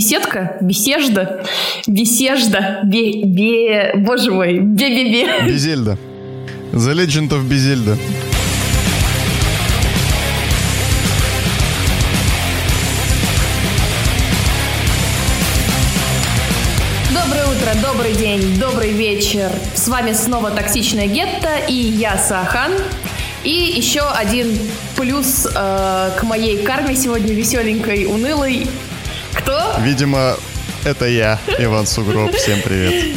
беседка, беседа, беседа, бе, бе, боже мой, бе-бе-бе. Безельда. The Legend of Безельда. Доброе утро, добрый день, добрый вечер. С вами снова Токсичная Гетта и я, Сахан. И еще один плюс э, к моей карме сегодня веселенькой, унылой. Кто? Видимо, это я, Иван Сугроб. Всем привет.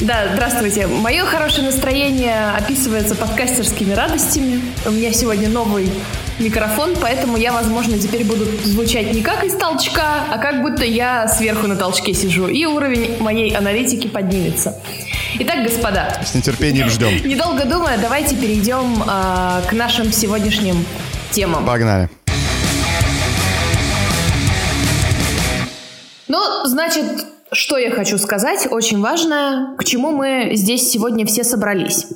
Да, здравствуйте. Мое хорошее настроение описывается подкастерскими радостями. У меня сегодня новый микрофон, поэтому я, возможно, теперь буду звучать не как из толчка, а как будто я сверху на толчке сижу, и уровень моей аналитики поднимется. Итак, господа. С нетерпением ждем. Недолго думая, давайте перейдем э, к нашим сегодняшним темам. Погнали. Ну, значит, что я хочу сказать, очень важное, к чему мы здесь сегодня все собрались.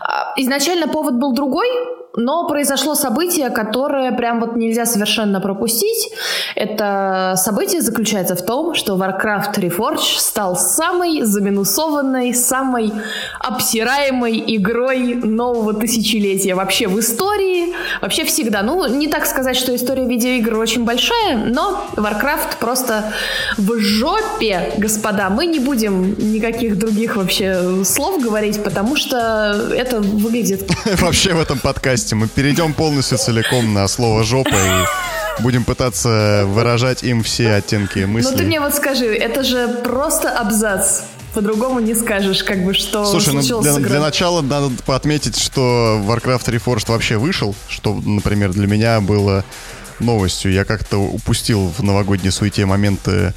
А, изначально повод был другой, но произошло событие, которое прям вот нельзя совершенно пропустить. Это событие заключается в том, что Warcraft Reforged стал самой заминусованной, самой обсираемой игрой нового тысячелетия вообще в истории. Вообще всегда. Ну, не так сказать, что история видеоигр очень большая, но Warcraft просто в жопе, господа. Мы не будем никаких других вообще слов говорить, потому что это выглядит... Вообще в этом подкасте мы перейдем полностью целиком на слово «жопа» и будем пытаться выражать им все оттенки мыслей. Ну ты мне вот скажи, это же просто абзац. По-другому не скажешь, как бы, что Слушай, ну для, для начала надо отметить, что Warcraft Reforged вообще вышел, что, например, для меня было новостью. Я как-то упустил в новогодней суете моменты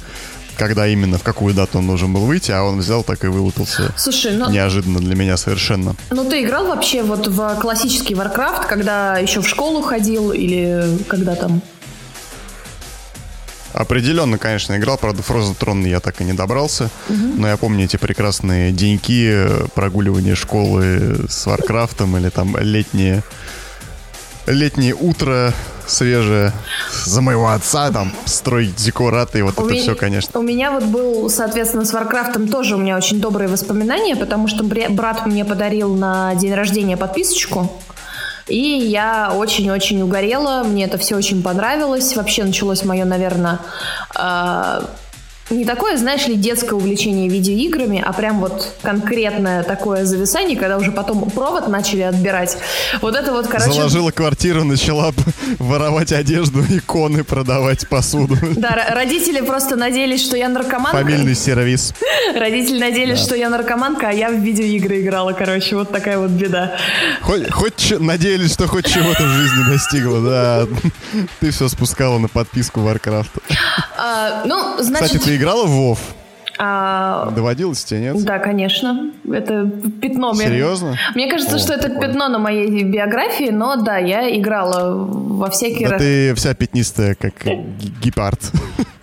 когда именно, в какую дату он должен был выйти, а он взял так и вылупился. Слушай, ну, Неожиданно для меня совершенно. ну ты играл вообще вот в классический Warcraft, когда еще в школу ходил или когда там? Определенно, конечно, играл. Правда, Frozen Throne я так и не добрался. Но я помню эти прекрасные деньки, прогуливание школы с Варкрафтом или там летнее, летнее утро свежее за моего отца, там, строить декораты и вот У это ме- все, конечно. У меня вот был, соответственно, с Варкрафтом тоже у меня очень добрые воспоминания, потому что брат мне подарил на день рождения подписочку. И я очень-очень угорела, мне это все очень понравилось. Вообще началось мое, наверное, не такое, знаешь ли, детское увлечение видеоиграми, а прям вот конкретное такое зависание, когда уже потом провод начали отбирать. Вот это вот, короче... Заложила квартиру, начала воровать одежду, иконы продавать, посуду. Да, родители просто надеялись, что я наркоманка. Фамильный сервис. Родители надеялись, что я наркоманка, а я в видеоигры играла, короче, вот такая вот беда. Хоть, хоть надеялись, что хоть чего-то в жизни достигла, да. Ты все спускала на подписку Warcraft. А, ну, значит... Кстати, ты играла в WoW? а, Доводилось тебе, нет? да, конечно. Это пятно. Серьезно? Мне кажется, О, что это прикольно. пятно на моей биографии, но да, я играла во всякие Да раз- ты вся пятнистая, как г- гепард.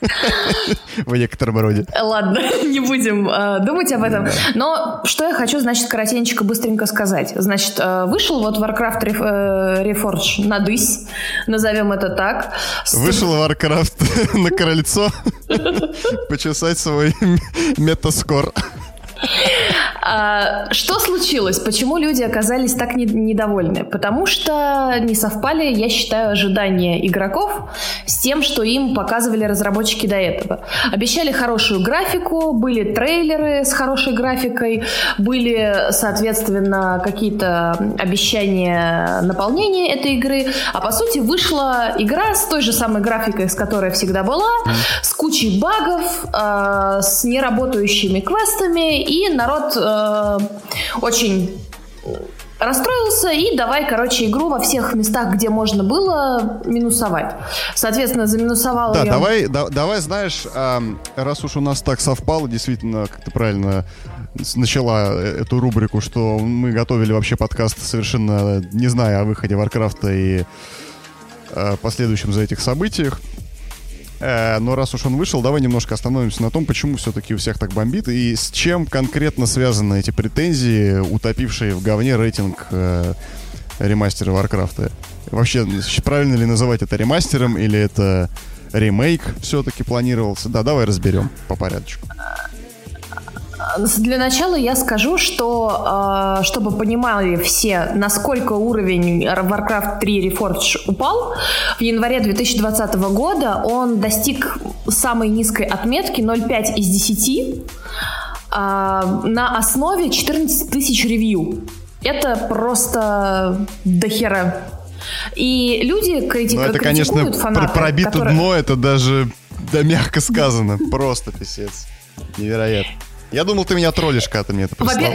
В некотором роде. Ладно, не будем э, думать об этом. Но что я хочу, значит, коротенько, быстренько сказать. Значит, э, вышел вот Warcraft Ref- э, Reforged на дысь, назовем это так. Вышел Warcraft на крыльцо почесать свой метаскор. А, что случилось? Почему люди оказались так не- недовольны? Потому что не совпали, я считаю, ожидания игроков с тем, что им показывали разработчики до этого. Обещали хорошую графику, были трейлеры с хорошей графикой, были, соответственно, какие-то обещания наполнения этой игры, а по сути вышла игра с той же самой графикой, с которой всегда была, с кучей багов, э, с неработающими квестами, и народ э, очень расстроился и давай, короче, игру во всех местах, где можно было, минусовать. Соответственно, заминусовала Да, я... давай, да- давай, знаешь, ам, раз уж у нас так совпало, действительно, как ты правильно начала э- эту рубрику, что мы готовили вообще подкаст совершенно не зная о выходе Варкрафта и э, последующем за этих событиях. Э, но раз уж он вышел, давай немножко остановимся на том, почему все-таки у всех так бомбит и с чем конкретно связаны эти претензии, утопившие в говне рейтинг э, ремастера Варкрафта. Вообще, правильно ли называть это ремастером или это ремейк все-таки планировался. Да, давай разберем по порядочку. Для начала я скажу, что чтобы понимали все, насколько уровень Warcraft 3 Reforged упал, в январе 2020 года он достиг самой низкой отметки 0,5 из 10 на основе 14 тысяч ревью. Это просто дохера. И люди крити- ну, это, конечно, фанаты, пробито которые... дно, это даже, да, мягко сказано. Просто писец. Невероятно. Я думал, ты меня троллишь, когда ты мне это прислал.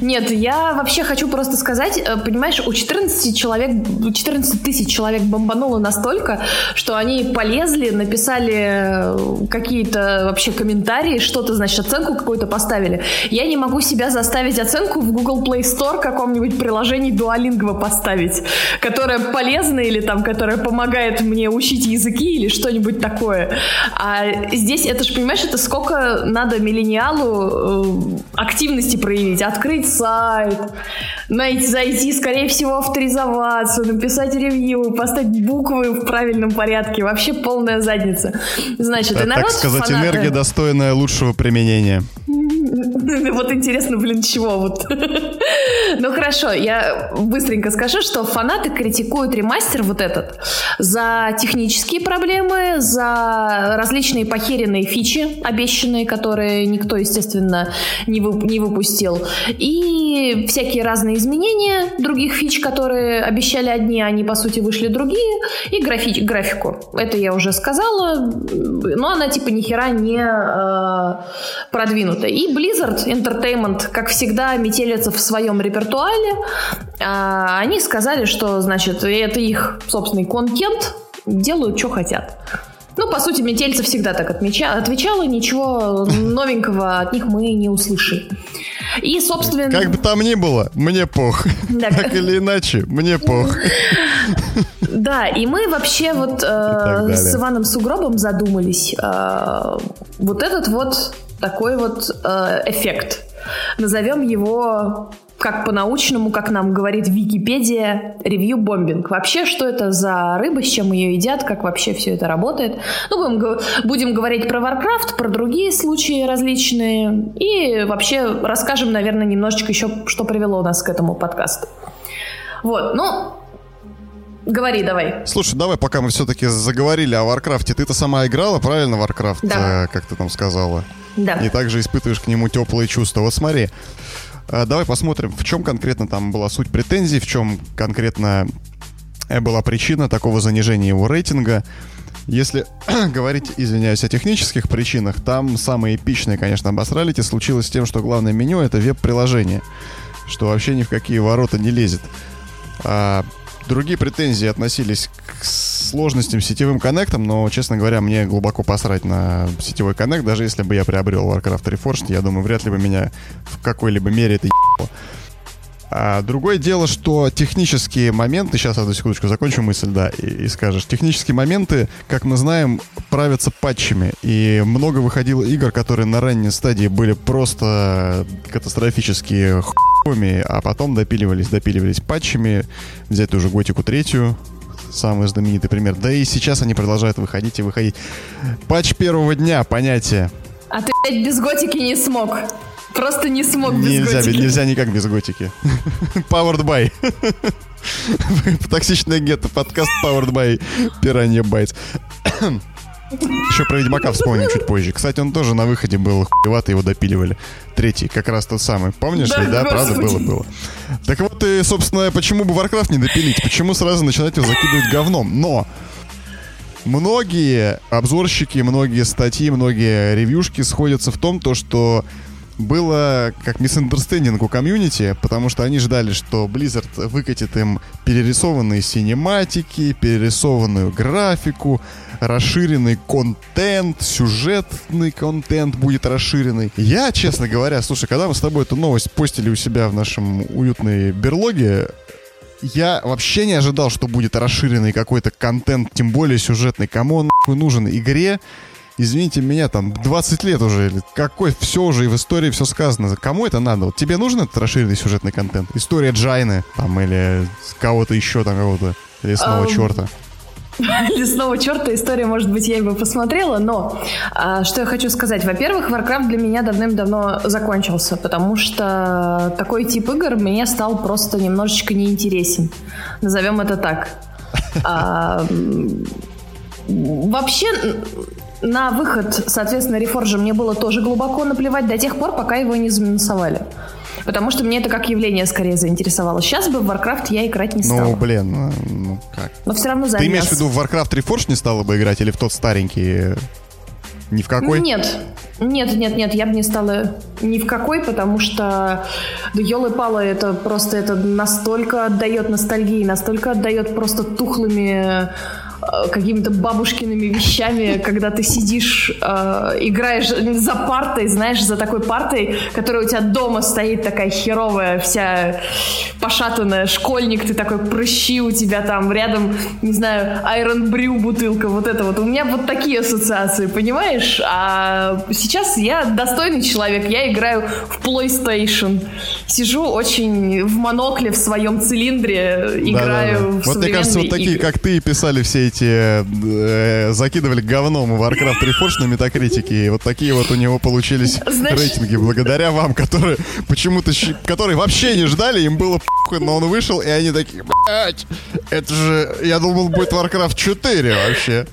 Нет, я вообще хочу просто сказать, э, понимаешь, у 14 человек, 14 тысяч человек бомбануло настолько, что они полезли, написали э, какие-то вообще комментарии, что-то, значит, оценку какую-то поставили. Я не могу себя заставить оценку в Google Play Store каком-нибудь приложении Duolingo поставить, которое полезно или там, которое помогает мне учить языки или что-нибудь такое. А здесь, это же, понимаешь, это сколько надо миллениалу э, активности проявить, открыть открыть сайт, найти, зайти, скорее всего, авторизоваться, написать ревью, поставить буквы в правильном порядке. Вообще полная задница. Значит, так, и народ Так сказать, фанаты... энергия достойная лучшего применения. Вот интересно, блин, чего вот. Ну хорошо, я быстренько скажу, что фанаты критикуют ремастер вот этот за технические проблемы, за различные похеренные фичи обещанные, которые никто, естественно, не, вы, не выпустил, и всякие разные изменения других фич, которые обещали одни, а они, по сути, вышли другие, и графи- графику. Это я уже сказала, но она типа нихера не э, продвинута. И Blizzard Entertainment, как всегда, метелится в своем репертуаре. А, они сказали, что, значит, это их собственный контент, делают, что хотят. Ну, по сути, Метельцев всегда так отмеча... отвечала, ничего новенького от них мы не услышим. И, собственно... Как бы там ни было, мне пох. Да. Так или иначе, мне пох. Да, и мы вообще вот э, с Иваном Сугробом задумались. Э, вот этот вот такой вот э, эффект. Назовем его как по-научному, как нам говорит Википедия, ревью-бомбинг. Вообще, что это за рыба, с чем ее едят, как вообще все это работает. Ну, будем, будем говорить про Warcraft, про другие случаи различные. И вообще расскажем, наверное, немножечко еще, что привело нас к этому подкасту. Вот, ну, Говори, давай. Слушай, давай, пока мы все-таки заговорили о Варкрафте. Ты-то сама играла, правильно, Варкрафт, да. э, как ты там сказала? Да. И также испытываешь к нему теплые чувства. Вот смотри, э, давай посмотрим, в чем конкретно там была суть претензий, в чем конкретно э, была причина такого занижения его рейтинга. Если говорить, извиняюсь, о технических причинах, там самые эпичные, конечно, обосралити случилось с тем, что главное меню — это веб-приложение, что вообще ни в какие ворота не лезет. А Другие претензии относились к сложностям сетевым коннектом, но, честно говоря, мне глубоко посрать на сетевой коннект. Даже если бы я приобрел Warcraft Reforged, я думаю, вряд ли бы меня в какой-либо мере это ебало. А другое дело, что технические моменты, сейчас одну секундочку закончу мысль, да, и, и скажешь, технические моменты, как мы знаем, правятся патчами, и много выходило игр, которые на ранней стадии были просто катастрофические хуйми, а потом допиливались, допиливались патчами, взять уже Готику третью, самый знаменитый пример. Да и сейчас они продолжают выходить и выходить. Патч первого дня, понятие. А ты, блядь, без Готики не смог. Просто не смог без нельзя, готики. Нельзя никак без готики. Powered by. Токсичная гетто. Подкаст Powered by Piranha Bytes. Еще про Ведьмака вспомним чуть позже. Кстати, он тоже на выходе был хуеватый, его допиливали. Третий, как раз тот самый. Помнишь да, ли? Да, правда, было, было. Так вот, и, собственно, почему бы Warcraft не допилить? Почему сразу начинать его закидывать говном? Но многие обзорщики, многие статьи, многие ревьюшки сходятся в том, то, что было как миссандерстендинг у комьюнити, потому что они ждали, что Blizzard выкатит им перерисованные синематики, перерисованную графику, расширенный контент, сюжетный контент будет расширенный. Я, честно говоря, слушай, когда мы с тобой эту новость постили у себя в нашем уютной берлоге, я вообще не ожидал, что будет расширенный какой-то контент, тем более сюжетный. Кому он нужен игре, извините меня, там 20 лет уже, какой, все уже и в истории все сказано. Кому это надо? Вот тебе нужен этот расширенный сюжетный контент? История Джайны, там, или кого-то еще там, кого-то лесного um, черта? лесного черта история, может быть, я его посмотрела, но а, что я хочу сказать. Во-первых, Warcraft для меня давным-давно закончился, потому что такой тип игр мне стал просто немножечко неинтересен. Назовем это так. А, вообще, на выход, соответственно, Reforge мне было тоже глубоко наплевать до тех пор, пока его не заминусовали. Потому что мне это как явление скорее заинтересовало. Сейчас бы в Warcraft я играть не стала. Ну, блин, ну, ну как? Но все равно Ты имеешь в виду в Warcraft Reforged не стала бы играть или в тот старенький? Ни в какой? Нет. Нет, нет, нет, я бы не стала ни в какой, потому что да елы-палы, это просто это настолько отдает ностальгии, настолько отдает просто тухлыми какими-то бабушкиными вещами, когда ты сидишь, э, играешь за партой, знаешь, за такой партой, которая у тебя дома стоит такая херовая, вся пошатанная, школьник, ты такой прыщи у тебя там рядом, не знаю, Iron Brew бутылка, вот это вот. У меня вот такие ассоциации, понимаешь? А сейчас я достойный человек, я играю в PlayStation. Сижу очень в монокле в своем цилиндре, играю да, да, да. в Вот мне кажется, вот такие, игры. как ты, писали все эти э, закидывали говном Warcraft Reforged на метакритике, и вот такие вот у него получились Знаешь... рейтинги благодаря вам, которые почему-то, которые вообще не ждали, им было похуй, но он вышел, и они такие, блядь, это же, я думал, будет Warcraft 4 вообще.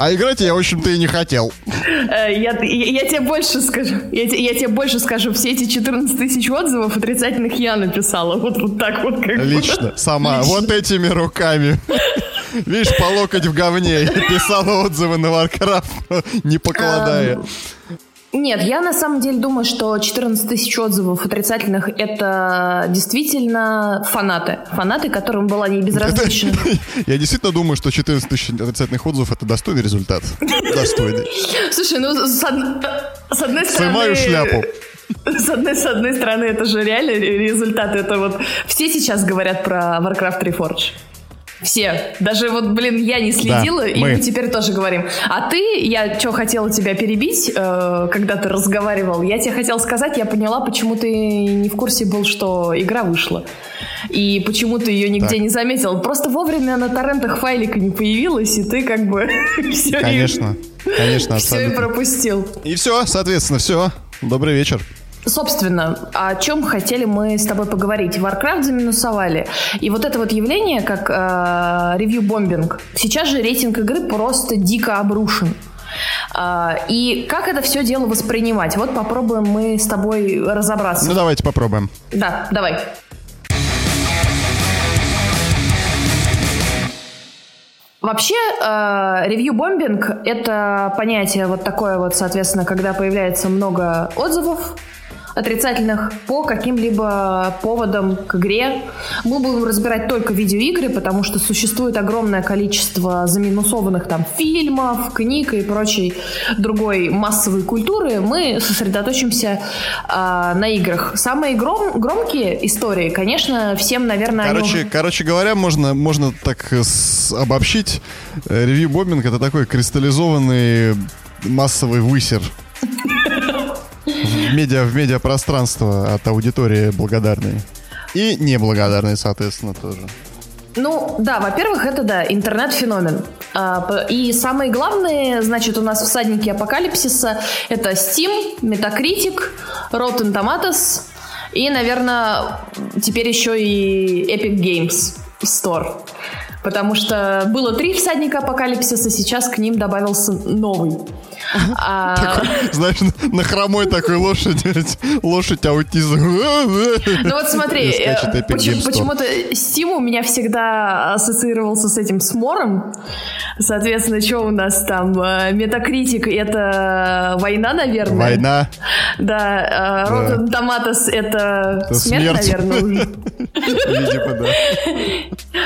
А играть я, в общем-то, и не хотел. Э, я, я, я тебе больше скажу. Я, я тебе больше скажу. Все эти 14 тысяч отзывов отрицательных я написала. Вот, вот так вот. Как Лично. Сама. Лично. Вот этими руками. Видишь, по локоть в говне. Я писала отзывы на Warcraft, не покладая. Нет, я на самом деле думаю, что 14 тысяч отзывов отрицательных — это действительно фанаты. Фанаты, которым была не безразлична. Я действительно думаю, что 14 тысяч отрицательных отзывов — это достойный результат. Достойный. Слушай, ну, с одной стороны... Снимаю шляпу. С одной, с одной стороны, это же реально результат. Это вот все сейчас говорят про Warcraft Reforged. Все. Даже вот, блин, я не следила, да, и мы. мы теперь тоже говорим. А ты, я что хотела тебя перебить, э, когда ты разговаривал, я тебе хотела сказать, я поняла, почему ты не в курсе был, что игра вышла. И почему ты ее нигде так. не заметил. Просто вовремя на торрентах файлика не появилась, и ты как бы все Конечно, конечно, Все и пропустил. И все, соответственно, все. Добрый вечер. Собственно, о чем хотели мы с тобой поговорить. Warcraft заминусовали. И вот это вот явление, как э, ревью-бомбинг, сейчас же рейтинг игры просто дико обрушен. Uh, и как это все дело воспринимать? Вот попробуем мы с тобой разобраться. Ну давайте попробуем. Да, давай. Вообще, ревью-бомбинг э, — это понятие вот такое вот, соответственно, когда появляется много отзывов, отрицательных по каким-либо поводам к игре. Мы будем разбирать только видеоигры, потому что существует огромное количество заминусованных там фильмов, книг и прочей другой массовой культуры. Мы сосредоточимся э, на играх. Самые гром громкие истории, конечно, всем, наверное... Короче, они... короче говоря, можно, можно так обобщить. Ревью-бомбинг — это такой кристаллизованный массовый высер в, медиа, в медиапространство от аудитории благодарной. И неблагодарной, соответственно, тоже. Ну, да, во-первых, это, да, интернет-феномен. А, и самые главные, значит, у нас всадники апокалипсиса — это Steam, Metacritic, Rotten Tomatoes и, наверное, теперь еще и Epic Games Store. Потому что было три всадника апокалипсиса, сейчас к ним добавился новый. А... знаешь, на хромой такой лошади, лошадь аутизм. Ну вот смотри, э, почему-то Steam у меня всегда ассоциировался с этим смором. Соответственно, что у нас там? Метакритик — это война, наверное. Война. Да. Rotten Tomatoes — это смерть, наверное. Видимо, да.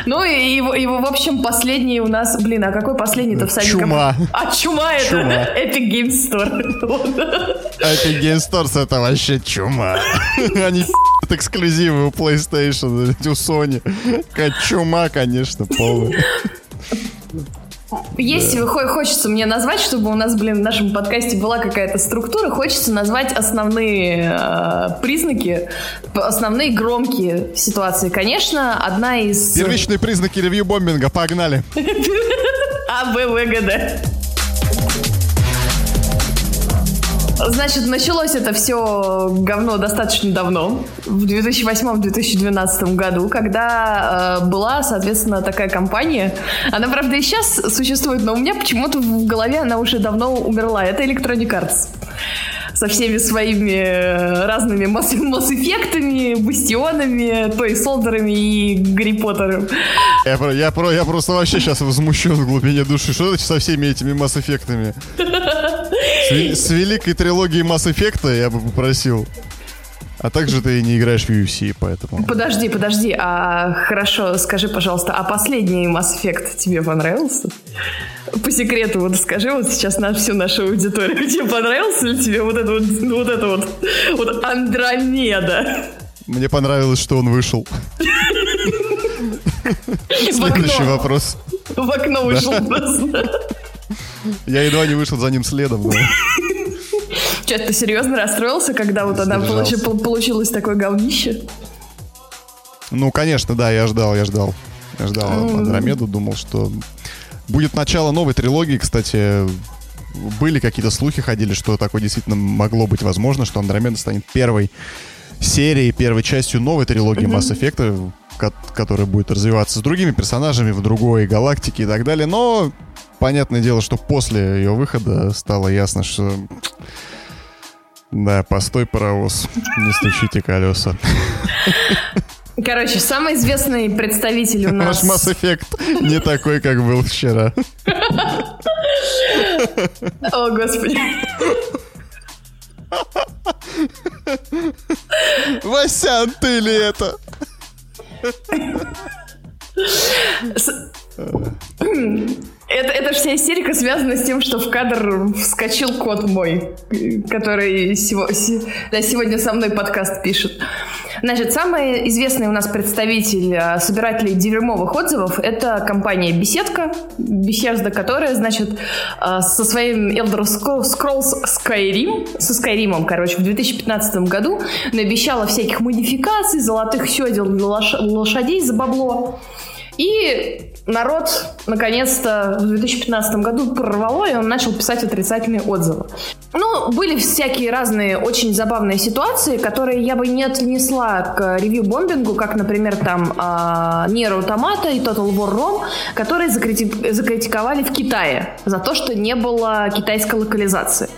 Ну и его, его, в общем, последний у нас... Блин, а какой последний-то всадник? Чума. А чума это Epic Game Store. Epic Game Store это вообще чума. Они эксклюзивы у PlayStation, у Sony. Чума, конечно, полная. Есть, да. хочется мне назвать, чтобы у нас, блин, в нашем подкасте была какая-то структура, хочется назвать основные э, признаки, основные громкие ситуации. Конечно, одна из... Первичные признаки ревью-бомбинга, погнали. А, Б, В, Г, Д. Значит, началось это все говно достаточно давно, в 2008-2012 году, когда э, была, соответственно, такая компания. Она, правда, и сейчас существует, но у меня почему-то в голове она уже давно умерла. Это Electronic Arts со всеми своими э, разными масс-эффектами, бастионами, той солдерами и Гарри Поттером. Я, я, я, я просто вообще сейчас возмущен в глубине души. Что это со всеми этими масс-эффектами? С, с великой трилогией Mass Effect я бы попросил. А также ты не играешь в UFC, поэтому... Подожди, подожди, а хорошо, скажи, пожалуйста, а последний Mass Effect тебе понравился? По секрету вот скажи вот сейчас на всю нашу аудиторию, тебе понравился ли тебе вот это вот, вот это вот, вот Андромеда? Мне понравилось, что он вышел. Следующий вопрос. В окно вышел просто. Я едва не вышел за ним следом. Че, ты серьезно расстроился, когда вот она получи, получилось такое говнище? Ну, конечно, да, я ждал, я ждал. Я ждал mm. Андромеду, думал, что будет начало новой трилогии, кстати, были какие-то слухи ходили, что такое действительно могло быть возможно, что Андромеда станет первой серией, первой частью новой трилогии mm-hmm. Mass Effect, которая будет развиваться с другими персонажами в другой галактике и так далее. Но понятное дело, что после ее выхода стало ясно, что... Да, постой, паровоз, не стучите колеса. Короче, самый известный представитель у нас... Наш Mass Effect не такой, как был вчера. О, Господи. Васян, ты ли это? Это, эта вся истерика связана с тем, что в кадр вскочил кот мой, который сего, да, сегодня со мной подкаст пишет. Значит, самый известный у нас представитель а, собирателей дерьмовых отзывов — это компания «Беседка», Беседа, которая, значит, а, со своим Elder Scrolls Skyrim, со Skyrim, короче, в 2015 году наобещала всяких модификаций, золотых седел для лошадей за бабло. И народ наконец-то в 2015 году прорвало, и он начал писать отрицательные отзывы. Ну, были всякие разные очень забавные ситуации, которые я бы не отнесла к ревью-бомбингу, как, например, там Нера Automata и Total War Rome, которые закритиковали в Китае за то, что не было китайской локализации.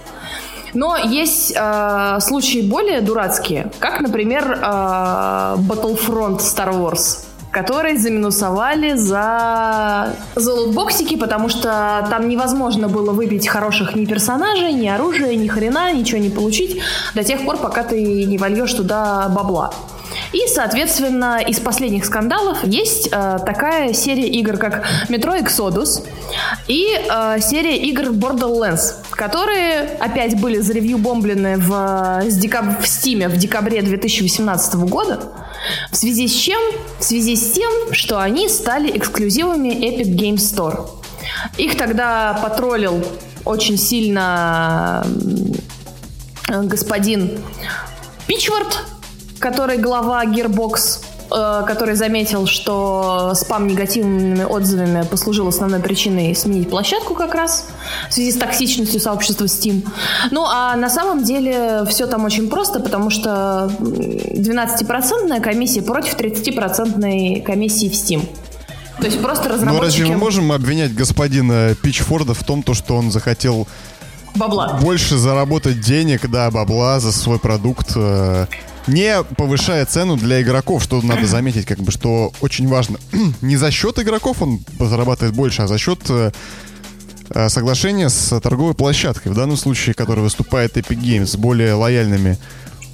Но есть э, случаи более дурацкие, как, например, э, Battlefront Star Wars которые заминусовали за, за лутбоксики, потому что там невозможно было выбить хороших ни персонажей, ни оружия, ни хрена, ничего не получить до тех пор, пока ты не вольешь туда бабла. И, соответственно, из последних скандалов есть э, такая серия игр, как Metro Exodus и э, серия игр Borderlands, которые опять были за ревью бомблены в, в Steam в декабре 2018 года. В связи с чем? В связи с тем, что они стали эксклюзивами Epic Game Store. Их тогда потроллил очень сильно господин Пичвард, который глава Gearbox, э, который заметил, что спам негативными отзывами послужил основной причиной сменить площадку как раз в связи с токсичностью сообщества Steam. Ну, а на самом деле все там очень просто, потому что 12% комиссия против 30% комиссии в Steam. То есть просто разработчики... Ну, разве мы можем обвинять господина Пичфорда в том, то, что он захотел бабла. Больше заработать денег, да, бабла за свой продукт. Не повышая цену для игроков, что надо заметить, как бы, что очень важно. не за счет игроков он зарабатывает больше, а за счет э, э, соглашения с торговой площадкой, в данном случае, который выступает Epic Games, с более лояльными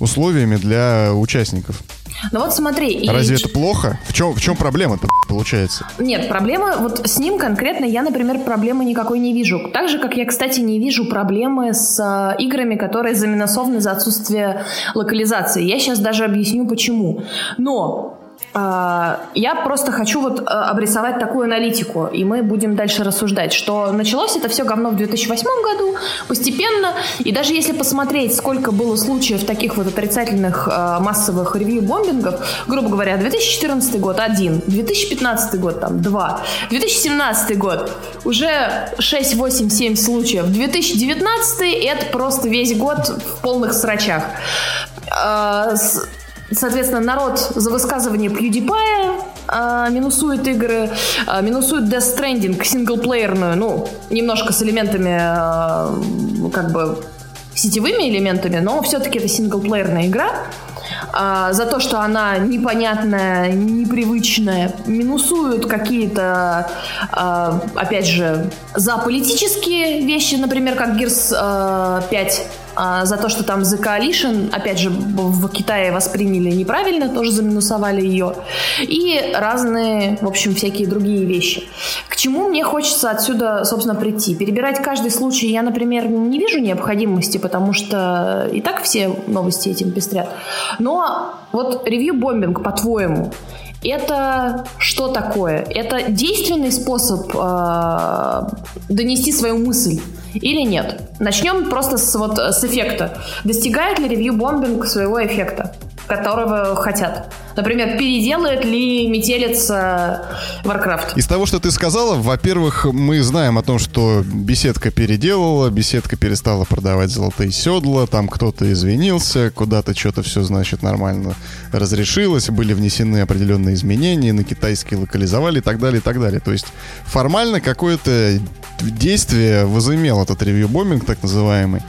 условиями для участников. Ну вот смотри. Разве и... это плохо? В чем, в чем проблема-то получается? Нет, проблема вот с ним конкретно я, например, проблемы никакой не вижу. Так же, как я, кстати, не вижу проблемы с э, играми, которые заминусованы за отсутствие локализации. Я сейчас даже объясню почему. Но А, я просто хочу вот э, обрисовать такую аналитику, и мы будем дальше рассуждать, что началось это все говно в 2008 году, постепенно, и даже если посмотреть, сколько было случаев таких вот отрицательных э, массовых ревью-бомбингов, грубо говоря, 2014 год один, 2015 год там два, 2017 год уже 6, 8, 7 случаев, 2019 это просто весь год в полных срачах. А, Соответственно, народ за высказывание PewDiePie э, минусует игры, э, минусует Death Stranding синглплеерную, ну, немножко с элементами, э, как бы, сетевыми элементами, но все-таки это синглплеерная игра. А, за то, что она непонятная, непривычная, минусуют какие-то, а, опять же, за политические вещи, например, как Gears а, 5 а, за то, что там The Coalition, опять же, в Китае восприняли неправильно, тоже заминусовали ее. И разные, в общем, всякие другие вещи. К чему мне хочется отсюда, собственно, прийти? Перебирать каждый случай я, например, не вижу необходимости, потому что и так все новости этим пестрят. Но вот ревью-бомбинг, по-твоему, это что такое? Это действенный способ э, донести свою мысль или нет? Начнем просто с, вот, с эффекта. Достигает ли ревью-бомбинг своего эффекта? которого хотят. Например, переделает ли метелица Warcraft? Из того, что ты сказала, во-первых, мы знаем о том, что беседка переделала, беседка перестала продавать золотые седла, там кто-то извинился, куда-то что-то все, значит, нормально разрешилось, были внесены определенные изменения, на китайский локализовали и так далее, и так далее. То есть формально какое-то действие этот ревью-бомбинг, так называемый.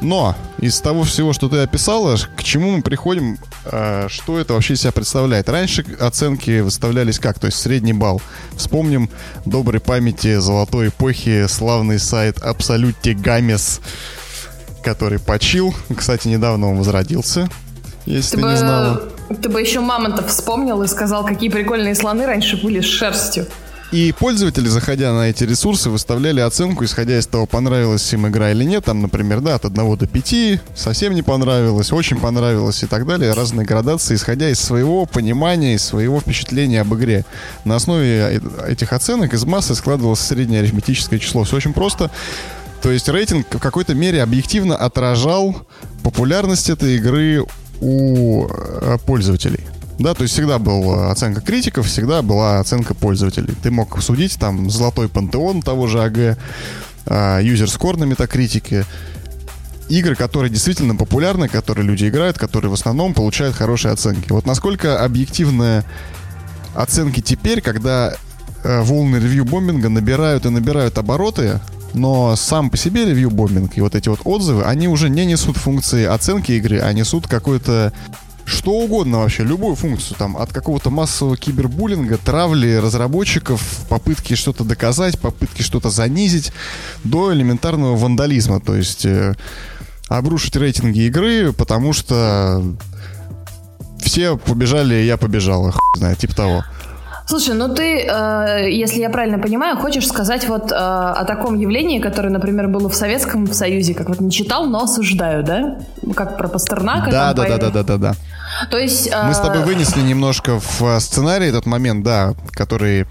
Но из того всего, что ты описала, к чему мы приходим, э, что это вообще себя представляет? Раньше оценки выставлялись как? То есть средний балл. Вспомним доброй памяти золотой эпохи славный сайт Absolute Games, который почил. Кстати, недавно он возродился, если ты, ты бы, не знала. Ты бы еще мамонтов вспомнил и сказал, какие прикольные слоны раньше были с шерстью. И пользователи, заходя на эти ресурсы, выставляли оценку, исходя из того, понравилась им игра или нет. Там, например, да, от 1 до 5, совсем не понравилось, очень понравилось и так далее. Разные градации, исходя из своего понимания, из своего впечатления об игре. На основе этих оценок из массы складывалось среднее арифметическое число. Все очень просто. То есть рейтинг в какой-то мере объективно отражал популярность этой игры у э, пользователей. Да, то есть всегда была оценка критиков, всегда была оценка пользователей. Ты мог судить там золотой пантеон того же АГ, юзер-скор на метакритике, игры, которые действительно популярны, которые люди играют, которые в основном получают хорошие оценки. Вот насколько объективные оценки теперь, когда э, волны ревью-бомбинга набирают и набирают обороты, но сам по себе ревью-бомбинг и вот эти вот отзывы, они уже не несут функции оценки игры, а несут какой-то что угодно вообще, любую функцию, там, от какого-то массового кибербуллинга, травли разработчиков, попытки что-то доказать, попытки что-то занизить, до элементарного вандализма, то есть э, обрушить рейтинги игры, потому что все побежали, я побежал, хуй знает, типа того. Слушай, ну ты, э, если я правильно понимаю, хочешь сказать вот э, о таком явлении, которое, например, было в Советском Союзе, как вот не читал, но осуждаю, да? Как про Пастернака. Да, да, да, да, да, да, да. То есть... Э... Мы с тобой вынесли немножко в э, сценарий этот момент, да, который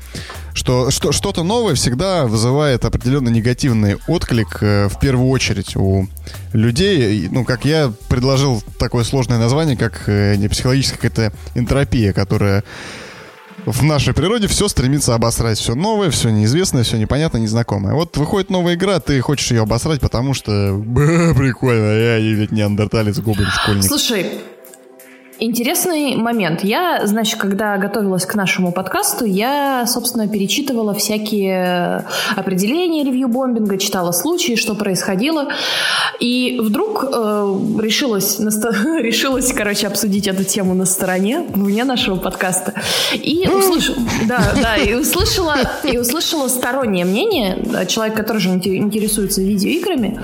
что, что что-то новое всегда вызывает определенно негативный отклик э, в первую очередь у людей. Ну, как я предложил такое сложное название, как э, не психологическая какая-то энтропия, которая в нашей природе все стремится обосрать. Все новое, все неизвестное, все непонятное, незнакомое. Вот выходит новая игра, ты хочешь ее обосрать, потому что... Б, прикольно, я ведь неандерталец, гоблин, школьник. Слушай, Интересный момент. Я, значит, когда готовилась к нашему подкасту, я, собственно, перечитывала всякие определения ревью-бомбинга, читала случаи, что происходило. И вдруг э, решилась, наста- решилась, короче, обсудить эту тему на стороне вне нашего подкаста. И, услыш... да, да, и, услышала, и услышала стороннее мнение, человек, который же интересуется видеоиграми,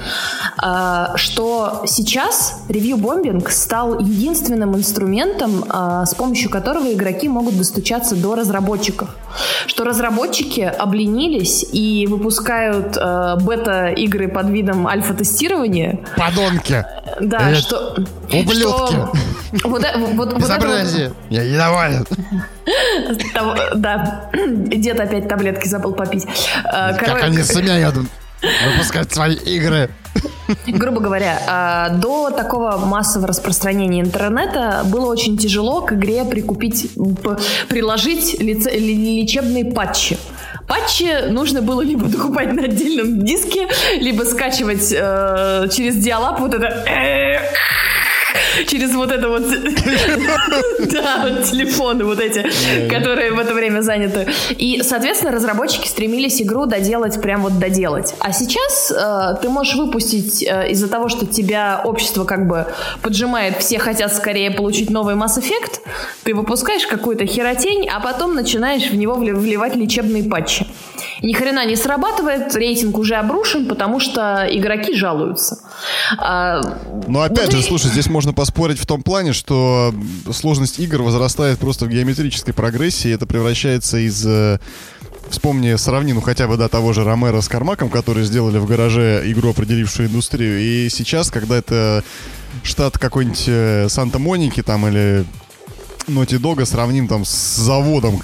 э, что сейчас ревью-бомбинг стал единственным инструментом, инструментом, а, с помощью которого игроки могут достучаться до разработчиков. Что разработчики обленились и выпускают э, бета-игры под видом альфа-тестирования. Подонки! Да, Это что... Ублюдки! Что Вот, э, вот, вот это Я недоволен. Да, дед опять таблетки забыл попить. Э, как они сумеют выпускать свои игры? Грубо говоря, а, до такого массового распространения интернета было очень тяжело к игре прикупить, приложить лечебные патчи. Патчи нужно было либо докупать на отдельном диске, либо скачивать э, через диалап вот это через вот это вот... Да, телефоны вот эти, которые в это время заняты. И, соответственно, разработчики стремились игру доделать, прям вот доделать. А сейчас э, ты можешь выпустить э, из-за того, что тебя общество как бы поджимает, все хотят скорее получить новый Mass Effect, ты выпускаешь какую-то херотень, а потом начинаешь в него вливать лечебные патчи. И ни хрена не срабатывает, рейтинг уже обрушен, потому что игроки жалуются. А, ну, опять вот же, и... слушай, здесь можно поспорить в том плане, что сложность игр возрастает просто в геометрической прогрессии, и это превращается из э, вспомни, сравни, ну хотя бы, да, того же Ромеро с Кармаком, которые сделали в гараже игру, определившую индустрию. И сейчас, когда это штат какой-нибудь э, Санта-Моники там или Naughty Dog сравним там с заводом,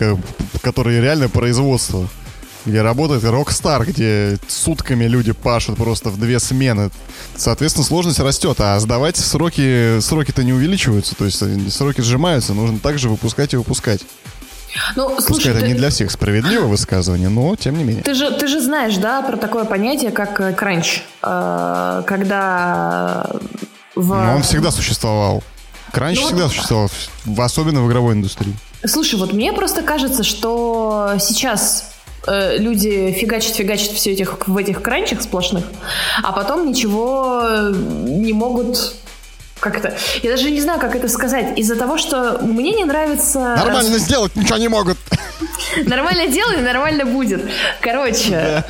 который реально производство где работает Rockstar, где сутками люди пашут просто в две смены. Соответственно, сложность растет, а сдавать сроки, сроки-то не увеличиваются, то есть сроки сжимаются, нужно также выпускать и выпускать. Ну, слушай, Пускай это ты... не для всех справедливое высказывание, но тем не менее. Ты же, ты же знаешь, да, про такое понятие, как э, кранч, э, когда в... Но он всегда существовал. Кранч ну, всегда вот... существовал, особенно в игровой индустрии. Слушай, вот мне просто кажется, что сейчас Э, люди фигачат, фигачат все этих, в этих кранчах сплошных, а потом ничего не могут как это? Я даже не знаю, как это сказать. Из-за того, что мне не нравится... Нормально раз... сделать ничего не могут. Нормально делай, нормально будет. Короче,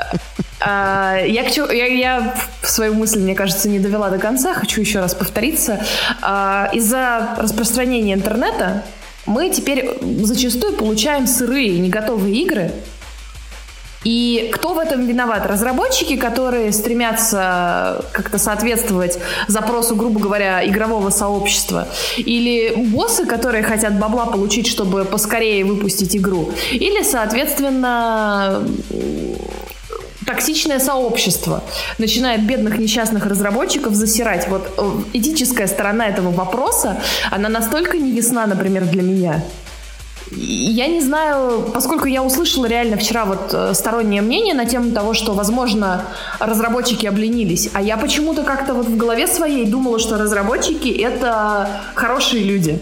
а, я, я, я свою мысль, мне кажется, не довела до конца. Хочу еще раз повториться. А, из-за распространения интернета мы теперь зачастую получаем сырые, не готовые игры, и кто в этом виноват? Разработчики, которые стремятся как-то соответствовать запросу, грубо говоря, игрового сообщества? Или боссы, которые хотят бабла получить, чтобы поскорее выпустить игру? Или, соответственно, токсичное сообщество начинает бедных несчастных разработчиков засирать. Вот э, этическая сторона этого вопроса, она настолько невесна, например, для меня. Я не знаю, поскольку я услышала реально вчера вот э, стороннее мнение на тему того, что, возможно, разработчики обленились, а я почему-то как-то вот в голове своей думала, что разработчики — это хорошие люди.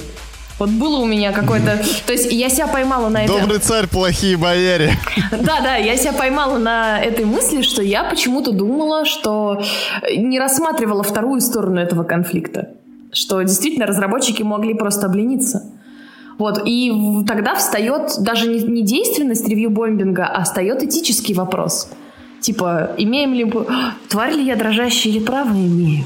Вот было у меня какое-то... То есть я себя поймала на это... Добрый царь, плохие бояре. Да, да, я себя поймала на этой мысли, что я почему-то думала, что не рассматривала вторую сторону этого конфликта. Что действительно разработчики могли просто облениться. Вот, и тогда встает даже не, не действенность ревью-бомбинга, а встает этический вопрос. Типа, имеем ли... Тварь ли я дрожащая или право имею?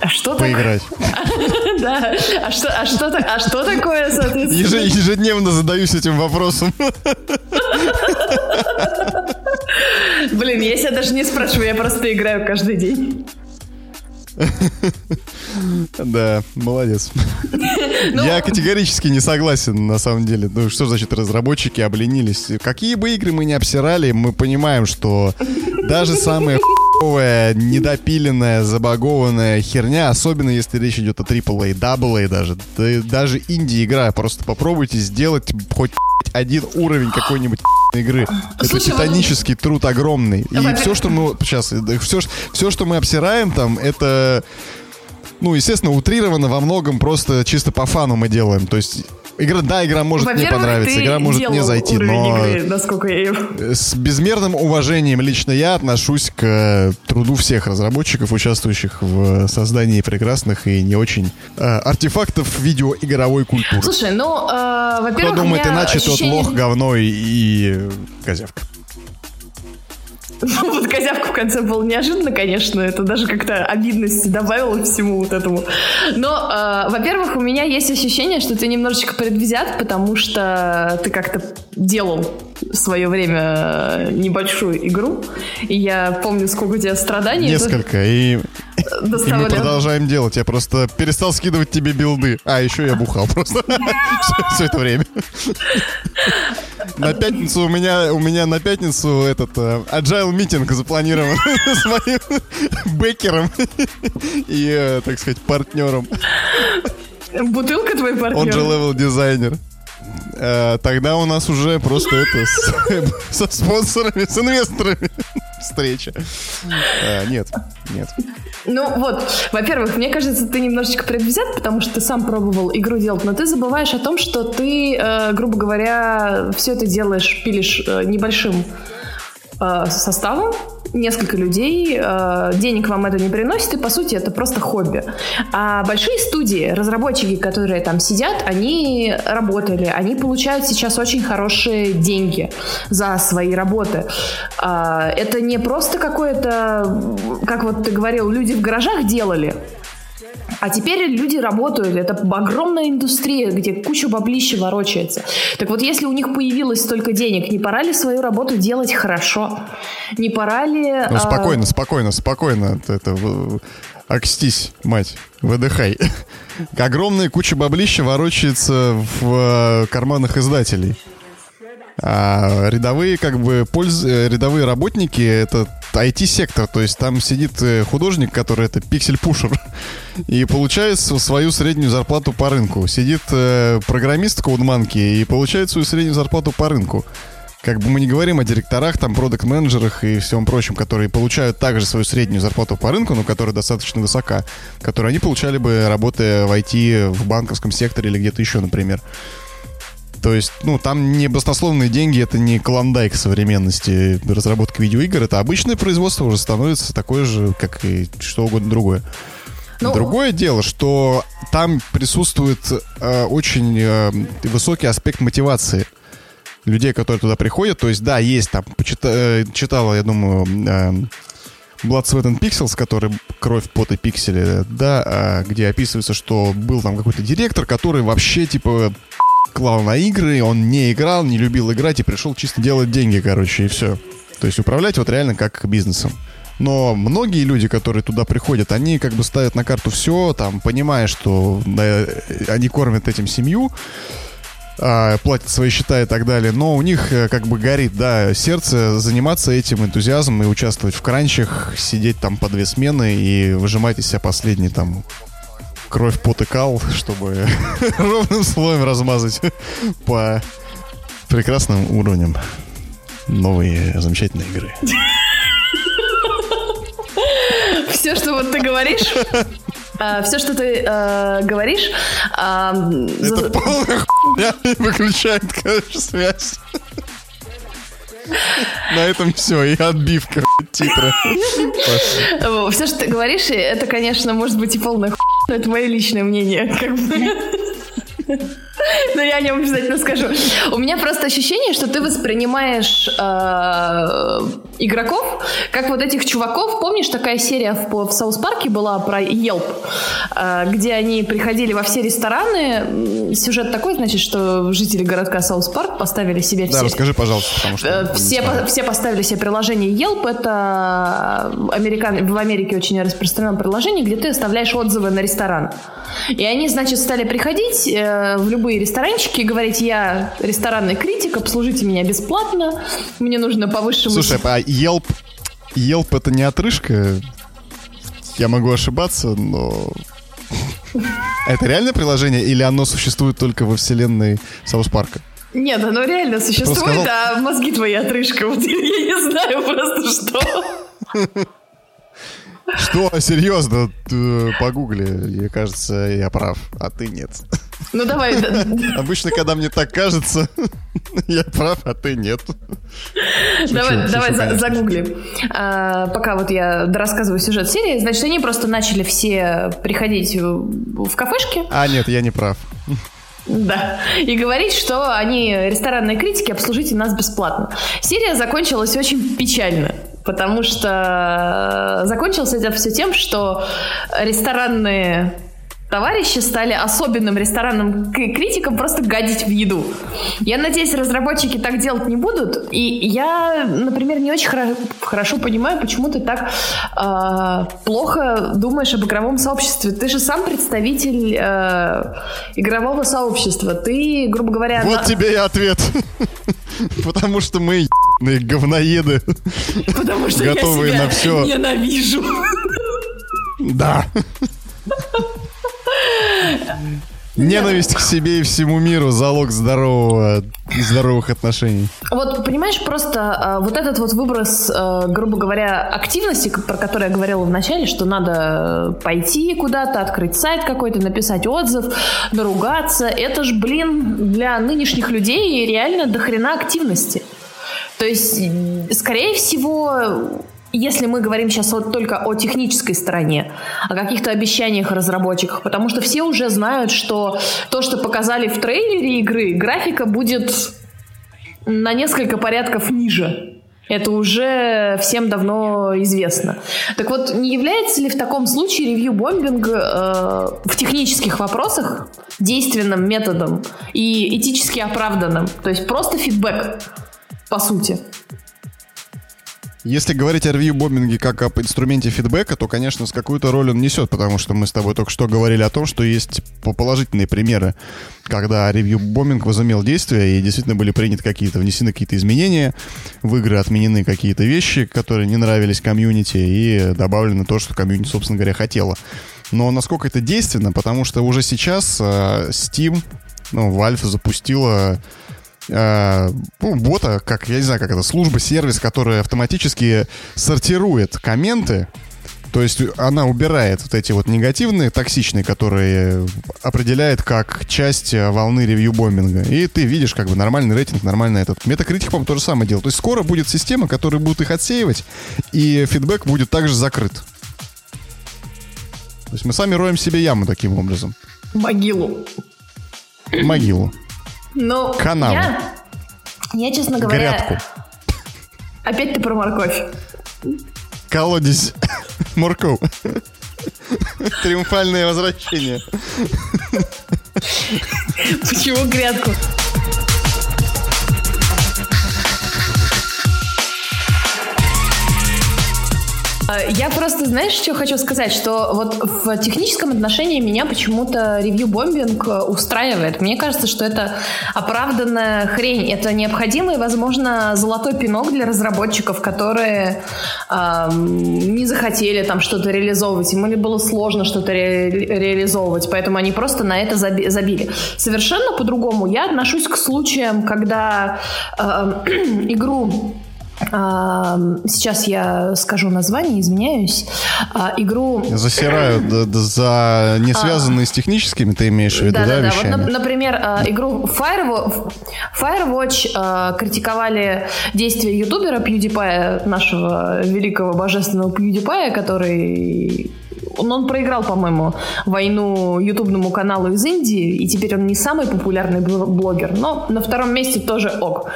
А что Поиграть. Да. А что, а, что, а что такое, соответственно? Ежедневно задаюсь этим вопросом. Блин, я себя даже не спрашиваю, я просто играю каждый день. Да, молодец. Ну, Я категорически не согласен, на самом деле. Ну, что значит разработчики обленились? Какие бы игры мы не обсирали, мы понимаем, что даже самые хуевая, недопиленная, забагованная херня, особенно если речь идет о AAA, AA даже, да, даже инди-игра, просто попробуйте сделать хоть один уровень какой-нибудь игры. Слушай, это титанический вот... труд огромный. И все, что мы сейчас, все, все, что мы обсираем там, это ну, естественно, утрированно во многом просто чисто по фану мы делаем. То есть Игра, да, игра может не понравиться, игра может не зайти, но игры, насколько я ее... с безмерным уважением лично я отношусь к э, труду всех разработчиков, участвующих в создании прекрасных и не очень э, артефактов видеоигровой культуры. Слушай, ну, э, во-первых, Кто думает иначе, ощущение... тот лох, говно и, и козявка. Ну, вот козявка в конце был неожиданно, конечно. Это даже как-то обидности добавило всему вот этому. Но, э, во-первых, у меня есть ощущение, что ты немножечко предвзят, потому что ты как-то делал в свое время небольшую игру. И я помню, сколько у тебя страданий. Несколько. И доставали. И мы продолжаем делать. Я просто перестал скидывать тебе билды. А, еще я бухал просто все это время. На пятницу у меня, у меня на пятницу этот uh, agile meeting запланирован с моим backer ом и, uh, так сказать, партнером. Бутылка твой партнер? Он же level дизайнер. Э, тогда у нас уже просто это с, со спонсорами, с инвесторами встреча. А, нет, нет. Ну вот, во-первых, мне кажется, ты немножечко предвзят, потому что ты сам пробовал игру делать, но ты забываешь о том, что ты, э, грубо говоря, все это делаешь, пилишь э, небольшим э, составом, несколько людей, э, денег вам это не приносит, и по сути это просто хобби. А большие студии, разработчики, которые там сидят, они работали, они получают сейчас очень хорошие деньги за свои работы. Э, это не просто какое-то, как вот ты говорил, люди в гаражах делали, а теперь люди работают, это огромная индустрия, где куча баблища ворочается. Так вот, если у них появилось столько денег, не пора ли свою работу делать хорошо? Не пора ли... Ну, спокойно, а... спокойно, спокойно. Это, окстись, мать, выдыхай. Огромная куча баблища ворочается в э, карманах издателей. А рядовые, как бы, польз... Э, рядовые работники — это IT-сектор, то есть там сидит э, художник, который это пиксель-пушер, и получает свою среднюю зарплату по рынку. Сидит э, программист кодманки и получает свою среднюю зарплату по рынку. Как бы мы не говорим о директорах, там, продукт-менеджерах и всем прочем, которые получают также свою среднюю зарплату по рынку, но которая достаточно высока, которую они получали бы, работая в IT, в банковском секторе или где-то еще, например. То есть, ну, там не баснословные деньги, это не клондайк современности разработки видеоигр, это обычное производство уже становится такое же, как и что угодно другое. Ну... Другое дело, что там присутствует э, очень э, высокий аспект мотивации людей, которые туда приходят. То есть, да, есть там, почита, э, читала, я думаю, э, Blood, Sweat and Pixels, который кровь, пот и пиксели, да, э, где описывается, что был там какой-то директор, который вообще, типа, клал на игры, он не играл, не любил играть и пришел чисто делать деньги, короче, и все. То есть управлять вот реально как бизнесом. Но многие люди, которые туда приходят, они как бы ставят на карту все, там, понимая, что да, они кормят этим семью, а, платят свои счета и так далее, но у них э, как бы горит, да, сердце заниматься этим энтузиазмом и участвовать в кранчах, сидеть там по две смены и выжимать из себя последний там кровь потыкал, чтобы ровным слоем размазать по прекрасным уровням новые замечательные игры. Все, что вот ты говоришь, а, все, что ты э, говоришь... Э, Это за... полная хуйня выключает, короче, связь. На этом все, и отбивка титра. Все, что ты говоришь, это, конечно, может быть и полная хуйня, это мое личное мнение, как бы. Но я о нем обязательно скажу. У меня просто ощущение, что ты воспринимаешь э, игроков как вот этих чуваков. Помнишь, такая серия в, в South Park е была про Yelp, э, где они приходили во все рестораны. Сюжет такой, значит, что жители городка South Park поставили себе все... Да, расскажи, пожалуйста, потому что... Э, все, по, все поставили себе приложение Yelp. Это американ... в Америке очень распространенное приложение, где ты оставляешь отзывы на ресторан. И они, значит, стали приходить э, в любые ресторанчики и говорить, я ресторанный критик, обслужите меня бесплатно, мне нужно по высшему... Слушай, а Yelp, Yelp это не отрыжка? Я могу ошибаться, но... Это реальное приложение или оно существует только во вселенной Саус Парка? Нет, оно реально существует, сказал... а мозги твои отрыжка. Вот я не знаю просто что. Что? Серьезно? Погугли. Мне кажется, я прав, а ты нет. Ну давай. Обычно, когда мне так кажется, я прав, а ты нет. Давай, давай загугли. А, пока вот я рассказываю сюжет серии, значит, они просто начали все приходить в кафешки. А, нет, я не прав. Да. И говорить, что они ресторанные критики, обслужите нас бесплатно. Серия закончилась очень печально потому что закончилось это все тем, что ресторанные товарищи стали особенным ресторанным критикам просто гадить в еду. Я надеюсь, разработчики так делать не будут. И я, например, не очень хоро- хорошо понимаю, почему ты так э, плохо думаешь об игровом сообществе. Ты же сам представитель э, игрового сообщества. Ты, грубо говоря... Вот на... тебе и ответ. Потому что мы говноеды. Потому что готовые я себя на все. ненавижу. Да. Ненависть к себе и всему миру залог здорового, здоровых отношений. Вот, понимаешь, просто э, вот этот вот выброс, э, грубо говоря, активности, про который я говорила в начале, что надо пойти куда-то, открыть сайт какой-то, написать отзыв, наругаться, это ж, блин, для нынешних людей реально дохрена активности. То есть, скорее всего, если мы говорим сейчас вот только о технической стороне, о каких-то обещаниях разработчиков, потому что все уже знают, что то, что показали в трейлере игры, графика будет на несколько порядков ниже. Это уже всем давно известно. Так вот, не является ли в таком случае ревью-бомбинг э, в технических вопросах действенным методом и этически оправданным? То есть просто фидбэк, по сути. Если говорить о ревью-бомбинге как об инструменте фидбэка, то, конечно, с какую-то роль он несет, потому что мы с тобой только что говорили о том, что есть положительные примеры, когда ревью-бомбинг возымел действие, и действительно были приняты какие-то, внесены какие-то изменения, в игры отменены какие-то вещи, которые не нравились комьюнити, и добавлено то, что комьюнити, собственно говоря, хотело. Но насколько это действенно, потому что уже сейчас э, Steam, ну, Valve запустила э, ну, бота, как, я не знаю, как это, служба, сервис, которая автоматически сортирует комменты, то есть она убирает вот эти вот негативные, токсичные, которые определяет как часть волны ревью-бомбинга. И ты видишь как бы нормальный рейтинг, нормальный этот. Метакритик, по-моему, то же самое делает. То есть скоро будет система, которая будет их отсеивать, и фидбэк будет также закрыт. То есть мы сами роем себе яму таким образом. Могилу. Могилу. Ну, Канаву. Я, я, честно говоря... Грядку. Опять ты про морковь. Колодец. Морков. Триумфальное возвращение. Почему грядку? Я просто, знаешь, что хочу сказать, что вот в техническом отношении меня почему-то ревью-бомбинг э, устраивает. Мне кажется, что это оправданная хрень. Это необходимый, возможно, золотой пинок для разработчиков, которые э, не захотели там что-то реализовывать. Им или было сложно что-то ре- реализовывать, поэтому они просто на это заби- забили. Совершенно по-другому я отношусь к случаям, когда э, игру Сейчас я скажу название, извиняюсь. А, игру... Засирают за не связанные а... с техническими, ты имеешь в виду, да, да, да вещами? Вот, например, а, игру Firewatch, Firewatch а, критиковали действия ютубера PewDiePie, нашего великого божественного PewDiePie, который он, он проиграл, по-моему, войну ютубному каналу из Индии, и теперь он не самый популярный блогер, но на втором месте тоже ок.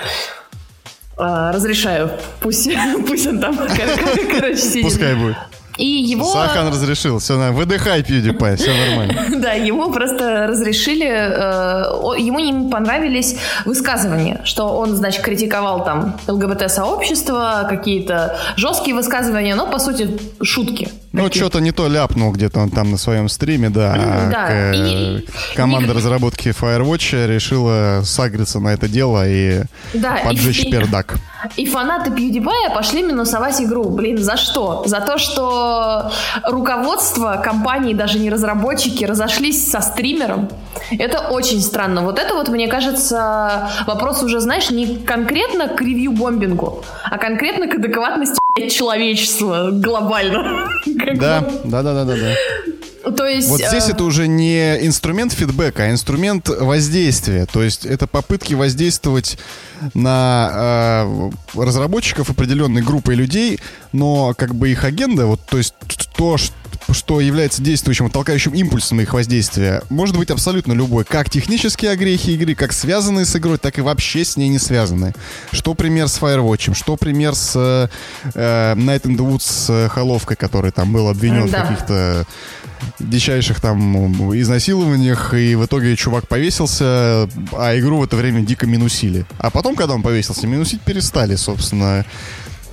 А, разрешаю. Пусть, пусть он там, короче, сидит. Пускай будет. И его... Сахан разрешил, все, на выдыхай, PewDiePie, все нормально. Да, ему просто разрешили, э, ему не понравились высказывания, что он, значит, критиковал там ЛГБТ-сообщество, какие-то жесткие высказывания, но, по сути, шутки. Ну, что-то не то ляпнул где-то он там на своем стриме, да. Да. К, и... Команда Ник... разработки Firewatch решила сагриться на это дело и да, поджечь и... пердак. И фанаты PewDiePie пошли минусовать игру. Блин, за что? За то, что руководство компании, даже не разработчики, разошлись со стримером. Это очень странно. Вот это вот, мне кажется, вопрос уже, знаешь, не конкретно к ревью-бомбингу, а конкретно к адекватности человечества глобально. Да, да, да, да, да, да. То есть, вот здесь э... это уже не инструмент фидбэка, а инструмент воздействия. То есть это попытки воздействовать на э, разработчиков определенной группой людей, но как бы их агенда, вот, то есть то, что является действующим, толкающим импульсом их воздействия, может быть абсолютно любой. Как технические огрехи игры, как связанные с игрой, так и вообще с ней не связанные. Что пример с Firewatch, что пример с э, Night in the Woods с Холовкой, который там был обвинен да. в каких-то дичайших там изнасилованиях, и в итоге чувак повесился, а игру в это время дико минусили. А потом, когда он повесился, минусить перестали, собственно.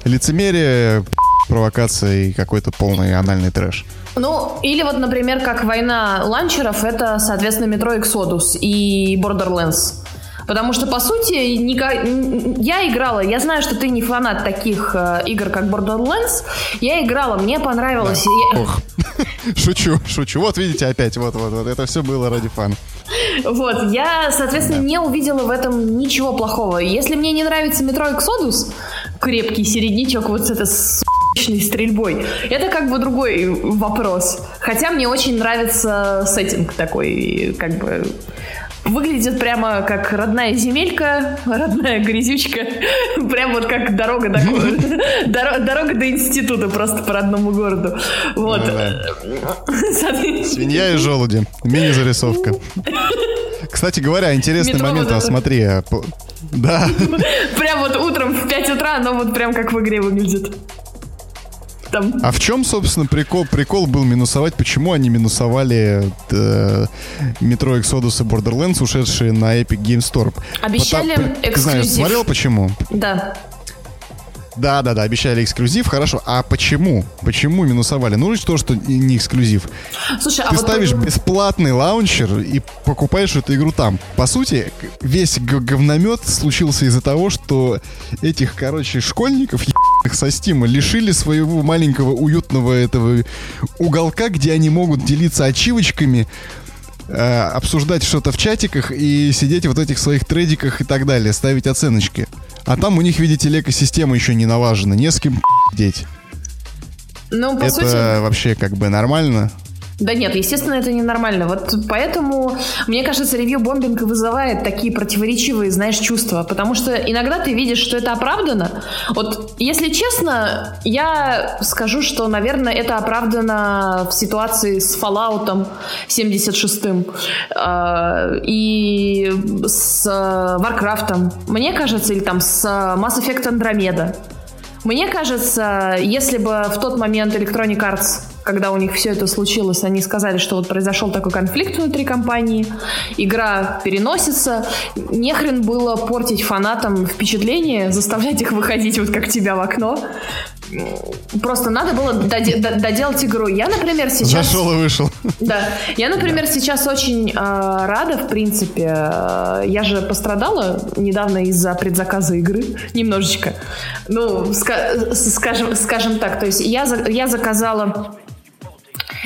Лицемерие, провокация и какой-то полный анальный трэш. Ну, или вот, например, как война ланчеров, это, соответственно, метро Exodus и Borderlands. Потому что, по сути, я играла, я знаю, что ты не фанат таких э, игр, как Borderlands. Я играла, мне понравилось. Да. Ох. Шучу, шучу. Вот видите, опять, вот, вот, вот. Это все было ради фана. Вот, я, соответственно, да. не увидела в этом ничего плохого. Если мне не нравится метро Exodus, крепкий середнячок вот с этой стрельбой. Это как бы другой вопрос. Хотя мне очень нравится сеттинг такой, как бы выглядит прямо как родная земелька, родная грязючка. Прям вот как дорога до, дорога до института просто по родному городу. Вот. Свинья и желуди. Мини-зарисовка. Кстати говоря, интересный момент, вот смотри. А, да. Прям вот утром в 5 утра оно вот прям как в игре выглядит там. А в чем, собственно, прикол, прикол был минусовать? Почему они минусовали э, Metro Exodus и Borderlands, ушедшие на Epic Game Store? Обещали Потому, эксклюзив. Ты знаешь, смотрел почему? Да. Да, да, да, обещали эксклюзив, хорошо. А почему? Почему минусовали? Ну, то, что не эксклюзив. Слушай, а Ты а ставишь вот... бесплатный лаунчер и покупаешь эту игру там. По сути, весь говномет случился из-за того, что этих, короче, школьников со Стима лишили своего маленького уютного этого уголка, где они могут делиться ачивочками, э, обсуждать что-то в чатиках и сидеть вот в этих своих трейдиках и так далее, ставить оценочки. А там у них, видите ли, экосистема еще не налажена, не с кем деть. Ну, по Это сути... вообще как бы нормально. Да нет, естественно, это ненормально. Вот поэтому, мне кажется, ревью-бомбинг вызывает такие противоречивые, знаешь, чувства. Потому что иногда ты видишь, что это оправдано. Вот, если честно, я скажу, что, наверное, это оправдано в ситуации с Fallout 76-м э, и с Warcraft. Мне кажется, или там с Mass Effect Andromeda. Мне кажется, если бы в тот момент Electronic Arts когда у них все это случилось, они сказали, что вот произошел такой конфликт внутри компании, игра переносится. Нехрен было портить фанатам впечатление, заставлять их выходить вот как тебя в окно. Просто надо было доделать игру. Я, например, сейчас... Зашел и вышел. Да. Я, например, сейчас очень э, рада, в принципе. Я же пострадала недавно из-за предзаказа игры. Немножечко. Ну, ска- скажем, скажем так. То есть я, я заказала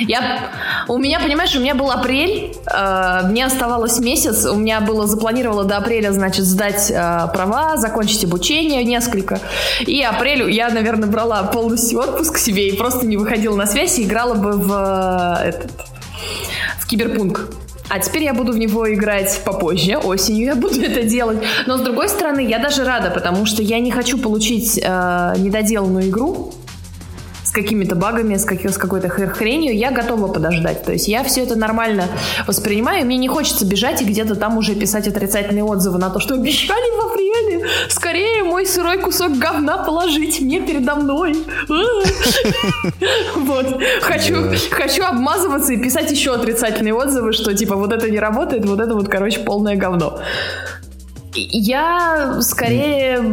я, у меня, понимаешь, у меня был апрель, э, мне оставалось месяц, у меня было запланировано до апреля, значит, сдать э, права, закончить обучение несколько. И апрелю я, наверное, брала полностью отпуск себе и просто не выходила на связь и играла бы в э, этот в киберпунк. А теперь я буду в него играть попозже, осенью я буду это делать. Но с другой стороны, я даже рада, потому что я не хочу получить э, недоделанную игру, с какими-то багами, с, как, с какой-то хренью, я готова подождать. То есть я все это нормально воспринимаю, мне не хочется бежать и где-то там уже писать отрицательные отзывы на то, что обещали в апреле скорее мой сырой кусок говна положить мне передо мной. Вот. Хочу, хочу обмазываться и писать еще отрицательные отзывы, что типа вот это не работает, вот это вот, короче, полное говно. Я скорее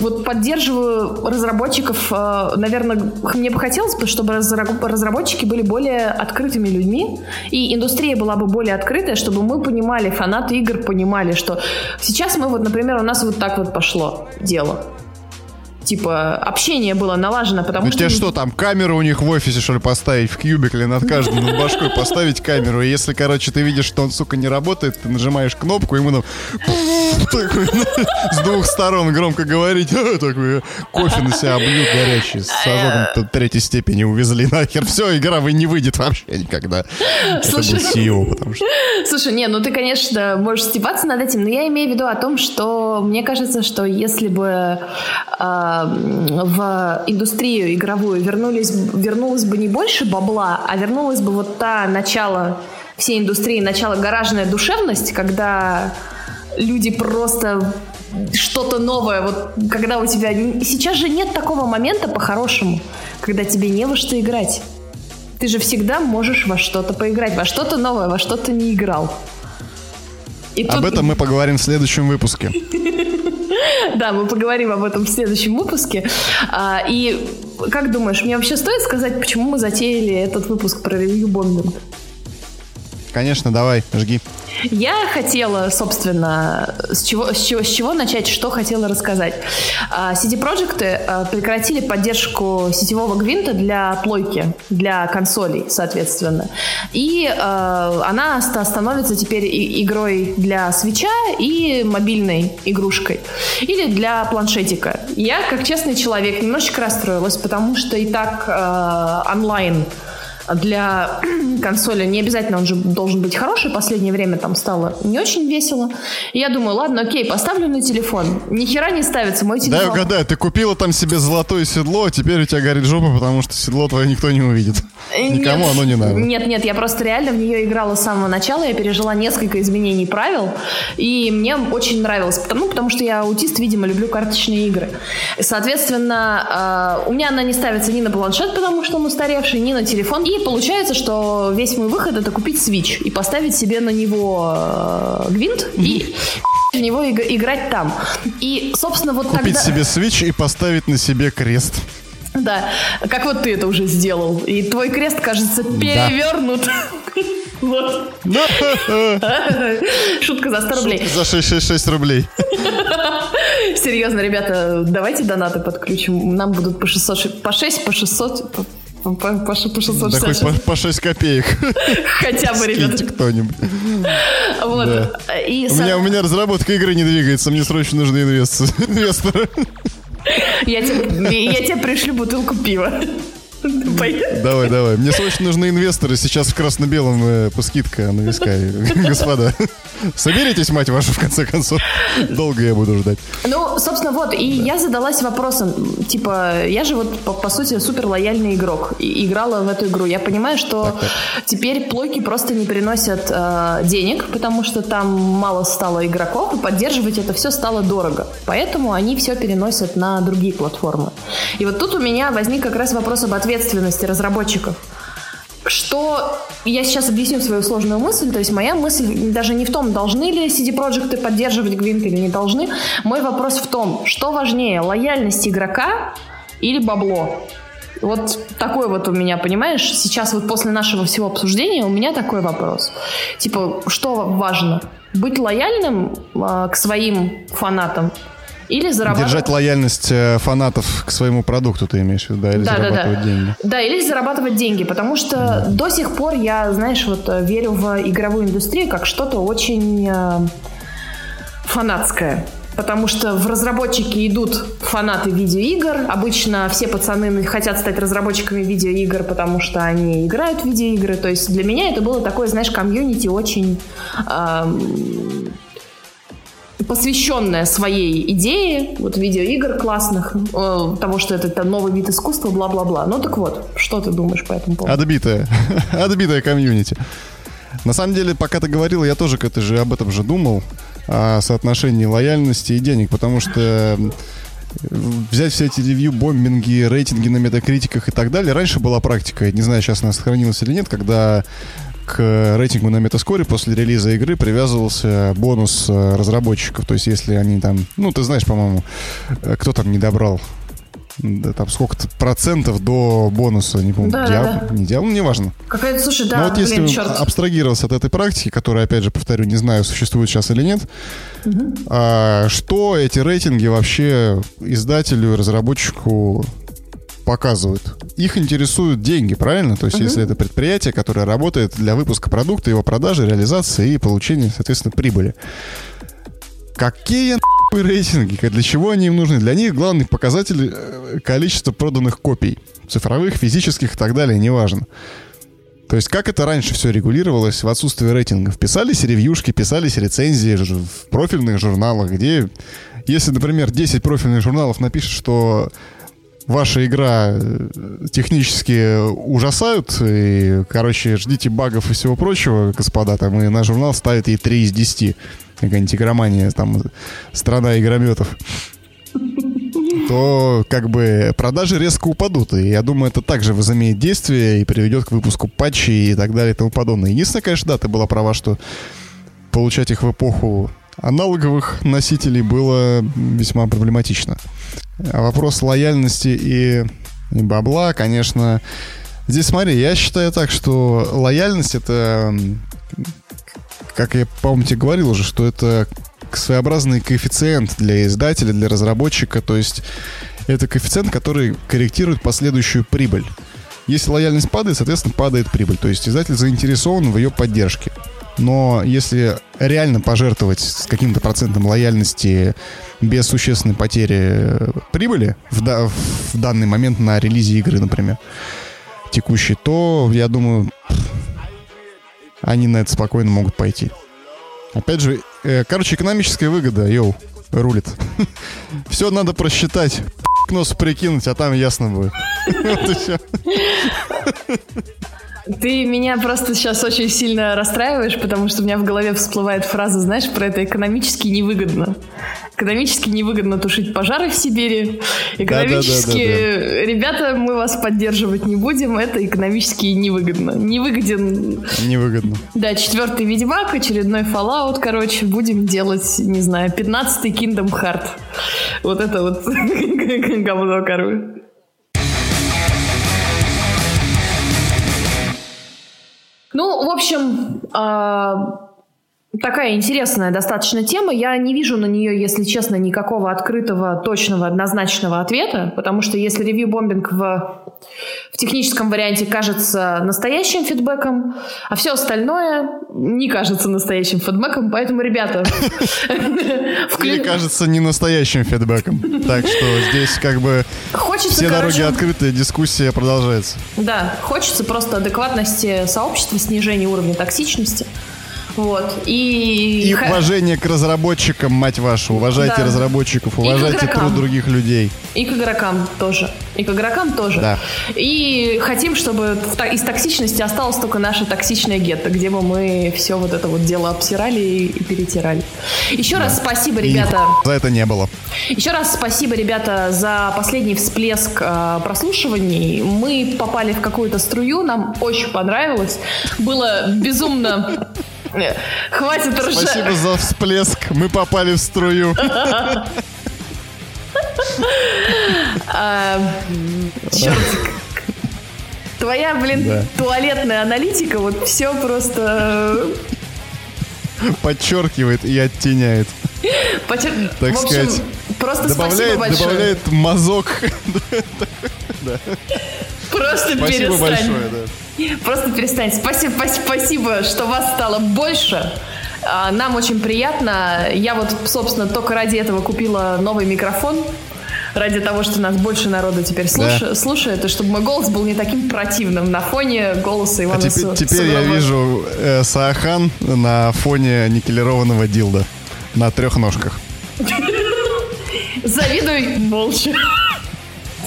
вот поддерживаю разработчиков. Э, наверное, мне бы хотелось, чтобы разработчики были более открытыми людьми, и индустрия была бы более открытая, чтобы мы понимали, фанаты игр понимали, что сейчас мы вот, например, у нас вот так вот пошло дело типа, общение было налажено, потому ну, что... тебе что, там камеру у них в офисе, что ли, поставить в кьюбикле над каждым над башкой поставить камеру, и если, короче, ты видишь, что он, сука, не работает, ты нажимаешь кнопку, ему там с двух сторон громко говорить, такой кофе на себя обльют горячий, с ожогом третьей степени увезли нахер. Все, игра вы не выйдет вообще никогда. Это был CEO, потому что... Слушай, не, ну ты, конечно, можешь стебаться над этим, но я имею в виду о том, что мне кажется, что если бы а, в индустрию игровую вернулись, вернулось бы не больше бабла, а вернулось бы вот та начало всей индустрии, начало гаражная душевность, когда люди просто что-то новое, вот когда у тебя... Сейчас же нет такого момента по-хорошему, когда тебе не во что играть. Ты же всегда можешь во что-то поиграть, во что-то новое, во что-то не играл. И Об тут... этом мы поговорим в следующем выпуске. Да, мы поговорим об этом в следующем выпуске. А, и как думаешь, мне вообще стоит сказать, почему мы затеяли этот выпуск про ревью бомбинг? Конечно, давай, жги. Я хотела, собственно, с чего, с чего, с чего начать, что хотела рассказать. А, CD Projekt а, прекратили поддержку сетевого гвинта для плойки, для консолей, соответственно. И э, она становится теперь игрой для свеча и мобильной игрушкой. Или для планшетика. Я, как честный человек, немножечко расстроилась, потому что и так э, онлайн для консоли не обязательно он же должен быть хороший. Последнее время там стало не очень весело. И я думаю, ладно, окей, поставлю на телефон. Ни хера не ставится мой телефон. Да, угадаю, ты купила там себе золотое седло, а теперь у тебя горит жопа, потому что седло твое никто не увидит. Э, Никому нет, оно не надо. Нет, нет, я просто реально в нее играла с самого начала. Я пережила несколько изменений правил. И мне очень нравилось. Потому, потому что я аутист, видимо, люблю карточные игры. Соответственно, э, у меня она не ставится ни на планшет, потому что он устаревший, ни на телефон. И получается, что весь мой выход это купить Switch и поставить себе на него э, гвинт и в него играть там. И, собственно, вот Купить тогда... себе Switch и поставить на себе крест. Да, как вот ты это уже сделал. И твой крест, кажется, перевернут. Да. Вот. Шутка за 100 рублей. За 666 рублей. Серьезно, ребята, давайте донаты подключим. Нам будут по 600, по 6, по 600, по, по, по 660. Такой по, по 6 копеек. Хотя бы, ребята. кто-нибудь. Вот. Да. И у, меня, у меня разработка игры не двигается, мне срочно нужны инвесторы. Я тебе, я тебе пришлю бутылку пива. Давай, давай. Мне срочно нужны инвесторы. Сейчас в красно-белом э, по скидка на виска, господа. Соберитесь, мать вашу, в конце концов. Долго я буду ждать. Ну, собственно, вот. И я задалась вопросом. Типа, я же вот, по, по сути, супер лояльный игрок. И играла в эту игру. Я понимаю, что так, так. теперь плойки просто не приносят э, денег, потому что там мало стало игроков, и поддерживать это все стало дорого. Поэтому они все переносят на другие платформы. И вот тут у меня возник как раз вопрос об ответе ответственности разработчиков. Что я сейчас объясню свою сложную мысль. То есть моя мысль даже не в том, должны ли CD Projekt поддерживать Гвинт или не должны. Мой вопрос в том, что важнее, лояльность игрока или бабло? Вот такой вот у меня, понимаешь, сейчас вот после нашего всего обсуждения у меня такой вопрос. Типа, что важно? Быть лояльным э, к своим фанатам или зарабатывать... Держать лояльность э, фанатов к своему продукту, ты имеешь в виду, да? Или да, зарабатывать да, да. деньги. Да, или зарабатывать деньги, потому что да. до сих пор я, знаешь, вот э, верю в игровую индустрию как что-то очень э, фанатское. Потому что в разработчики идут фанаты видеоигр. Обычно все пацаны хотят стать разработчиками видеоигр, потому что они играют в видеоигры. То есть для меня это было такое, знаешь, комьюнити очень... Э, посвященная своей идее, вот видеоигр классных, э, того, что это, это новый вид искусства, бла-бла-бла. Ну так вот, что ты думаешь по этому поводу? Отбитая. Отбитая комьюнити. На самом деле, пока ты говорил, я тоже это же, об этом же думал, о соотношении лояльности и денег, потому что взять все эти ревью, бомбинги, рейтинги на метакритиках и так далее. Раньше была практика, не знаю, сейчас она сохранилась или нет, когда к рейтингу на метаскоре после релиза игры привязывался бонус э, разработчиков. То есть, если они там, ну, ты знаешь, по-моему, э, кто там не добрал да, там сколько-то процентов до бонуса, не помню, да, диаб, да, да. не диаб, ну, неважно. Какая-то, слушай, да, Но вот блин, если черт. абстрагироваться от этой практики, которая, опять же, повторю, не знаю, существует сейчас или нет, угу. а, что эти рейтинги вообще издателю, разработчику показывают. Их интересуют деньги, правильно? То есть, uh-huh. если это предприятие, которое работает для выпуска продукта, его продажи, реализации и получения, соответственно, прибыли. Какие рейтинги? Для чего они им нужны? Для них главный показатель э, количество проданных копий. Цифровых, физических и так далее, неважно. То есть как это раньше все регулировалось в отсутствии рейтингов? Писались ревьюшки, писались рецензии в профильных журналах, где если, например, 10 профильных журналов напишет, что ваша игра э, технически ужасают, и, короче, ждите багов и всего прочего, господа, там, и наш журнал ставит ей 3 из 10. Какая-нибудь игромания, там, страна игрометов то как бы продажи резко упадут. И я думаю, это также возымеет действие и приведет к выпуску патчей и так далее и тому подобное. Единственное, конечно, да, ты была права, что получать их в эпоху аналоговых носителей было весьма проблематично. Вопрос лояльности и бабла, конечно... Здесь смотри, я считаю так, что лояльность это, как я, по-моему, тебе говорил уже, что это своеобразный коэффициент для издателя, для разработчика. То есть это коэффициент, который корректирует последующую прибыль. Если лояльность падает, соответственно, падает прибыль. То есть издатель заинтересован в ее поддержке. Но если реально пожертвовать с каким-то процентом лояльности без существенной потери прибыли в, да, в данный момент на релизе игры, например, текущей, то, я думаю, они на это спокойно могут пойти. Опять же, э, короче, экономическая выгода, йоу, рулит. Все надо просчитать, нос прикинуть, а там ясно будет. Ты меня просто сейчас очень сильно расстраиваешь, потому что у меня в голове всплывает фраза, знаешь, про это экономически невыгодно. Экономически невыгодно тушить пожары в Сибири. Экономически, да, да, да, ребята, мы вас поддерживать не будем, это экономически невыгодно. Невыгоден. Невыгодно. Да, четвертый Ведьмак, очередной Fallout, короче, будем делать, не знаю, пятнадцатый Kingdom Heart. Вот это вот говно, короче. Ну, в общем, а, Такая интересная достаточно тема. Я не вижу на нее, если честно, никакого открытого, точного, однозначного ответа, потому что если ревью-бомбинг в, в техническом варианте кажется настоящим фидбэком, а все остальное не кажется настоящим фидбэком, поэтому, ребята... Или кажется не настоящим фидбэком. Так что здесь как бы все дороги открыты, дискуссия продолжается. Да, хочется просто адекватности сообщества, снижения уровня токсичности. Вот. И, и уважение к разработчикам, мать вашу. Уважайте да. разработчиков, уважайте труд других людей. И к игрокам тоже. И к игрокам тоже. Да. И хотим, чтобы из токсичности осталось только наше токсичное гетто, где бы мы все вот это вот дело обсирали и перетирали. Еще да. раз спасибо, ребята. И за это не было. Еще раз спасибо, ребята, за последний всплеск э, прослушиваний. Мы попали в какую-то струю, нам очень понравилось. Было безумно Хватит ржать. Спасибо за всплеск. Мы попали в струю. А, черт. Твоя, блин, туалетная аналитика, вот все просто... Подчеркивает и оттеняет. Так в общем, сказать, просто добавляет, спасибо большое. Добавляет мазок. Просто спасибо перестань. большое, да. Просто перестань. Спасибо, спасибо, что вас стало больше. А, нам очень приятно. Я вот, собственно, только ради этого купила новый микрофон. Ради того, что нас больше народа теперь слуш... да. слушает, и чтобы мой голос был не таким противным на фоне голоса Ивана а теперь, теперь я вижу э, Саахан на фоне никелированного дилда на трех ножках. Завидуй молча.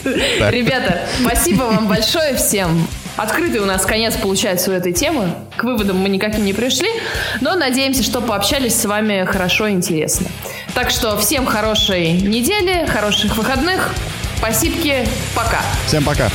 Ребята, спасибо вам большое всем. Открытый у нас конец получается у этой темы. К выводам мы никаким не пришли, но надеемся, что пообщались с вами хорошо и интересно. Так что всем хорошей недели, хороших выходных. Спасибо, пока. Всем пока.